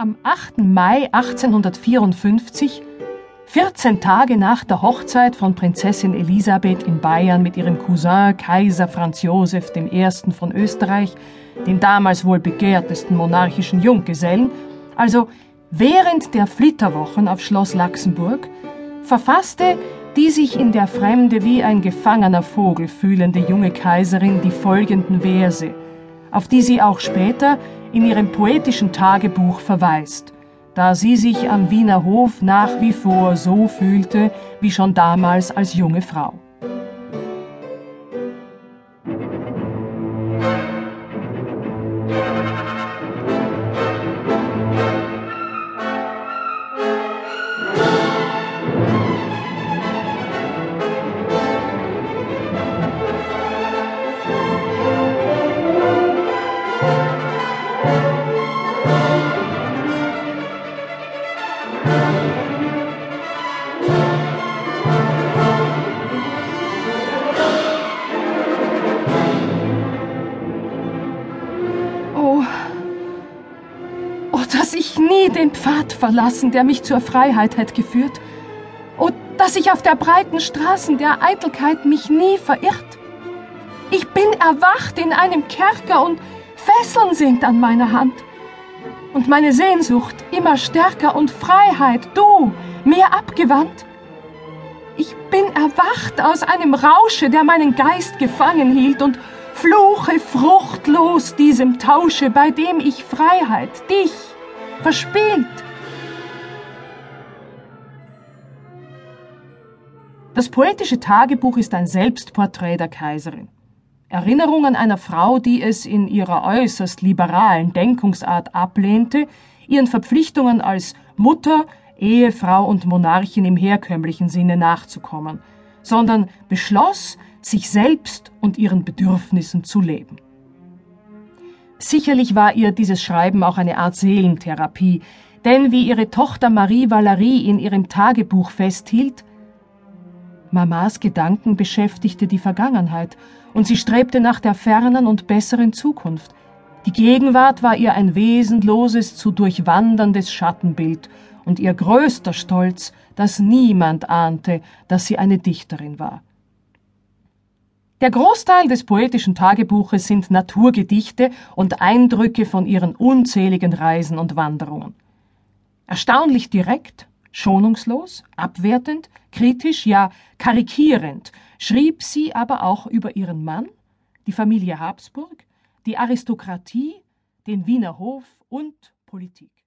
Am 8. Mai 1854, 14 Tage nach der Hochzeit von Prinzessin Elisabeth in Bayern mit ihrem Cousin Kaiser Franz Josef I. von Österreich, den damals wohl begehrtesten monarchischen Junggesellen, also während der Flitterwochen auf Schloss Laxenburg, verfasste die sich in der Fremde wie ein gefangener Vogel fühlende junge Kaiserin die folgenden Verse – auf die sie auch später in ihrem poetischen Tagebuch verweist, da sie sich am Wiener Hof nach wie vor so fühlte wie schon damals als junge Frau. Dass ich nie den Pfad verlassen, der mich zur Freiheit hätte geführt. Oh, dass ich auf der breiten Straßen der Eitelkeit mich nie verirrt. Ich bin erwacht in einem Kerker und Fesseln sind an meiner Hand. Und meine Sehnsucht immer stärker und Freiheit, du, mir abgewandt. Ich bin erwacht aus einem Rausche, der meinen Geist gefangen hielt und fluche fruchtlos diesem Tausche, bei dem ich Freiheit, dich, verspielt. Das poetische Tagebuch ist ein Selbstporträt der Kaiserin. Erinnerungen einer Frau, die es in ihrer äußerst liberalen Denkungsart ablehnte, ihren Verpflichtungen als Mutter, Ehefrau und Monarchin im herkömmlichen Sinne nachzukommen, sondern beschloss, sich selbst und ihren Bedürfnissen zu leben. Sicherlich war ihr dieses Schreiben auch eine Art Seelentherapie, denn wie ihre Tochter Marie Valerie in ihrem Tagebuch festhielt, Mamas Gedanken beschäftigte die Vergangenheit und sie strebte nach der fernen und besseren Zukunft. Die Gegenwart war ihr ein wesenloses, zu durchwanderndes Schattenbild und ihr größter Stolz, dass niemand ahnte, dass sie eine Dichterin war. Der Großteil des poetischen Tagebuches sind Naturgedichte und Eindrücke von ihren unzähligen Reisen und Wanderungen. Erstaunlich direkt, schonungslos, abwertend, kritisch, ja karikierend schrieb sie aber auch über ihren Mann, die Familie Habsburg, die Aristokratie, den Wiener Hof und Politik.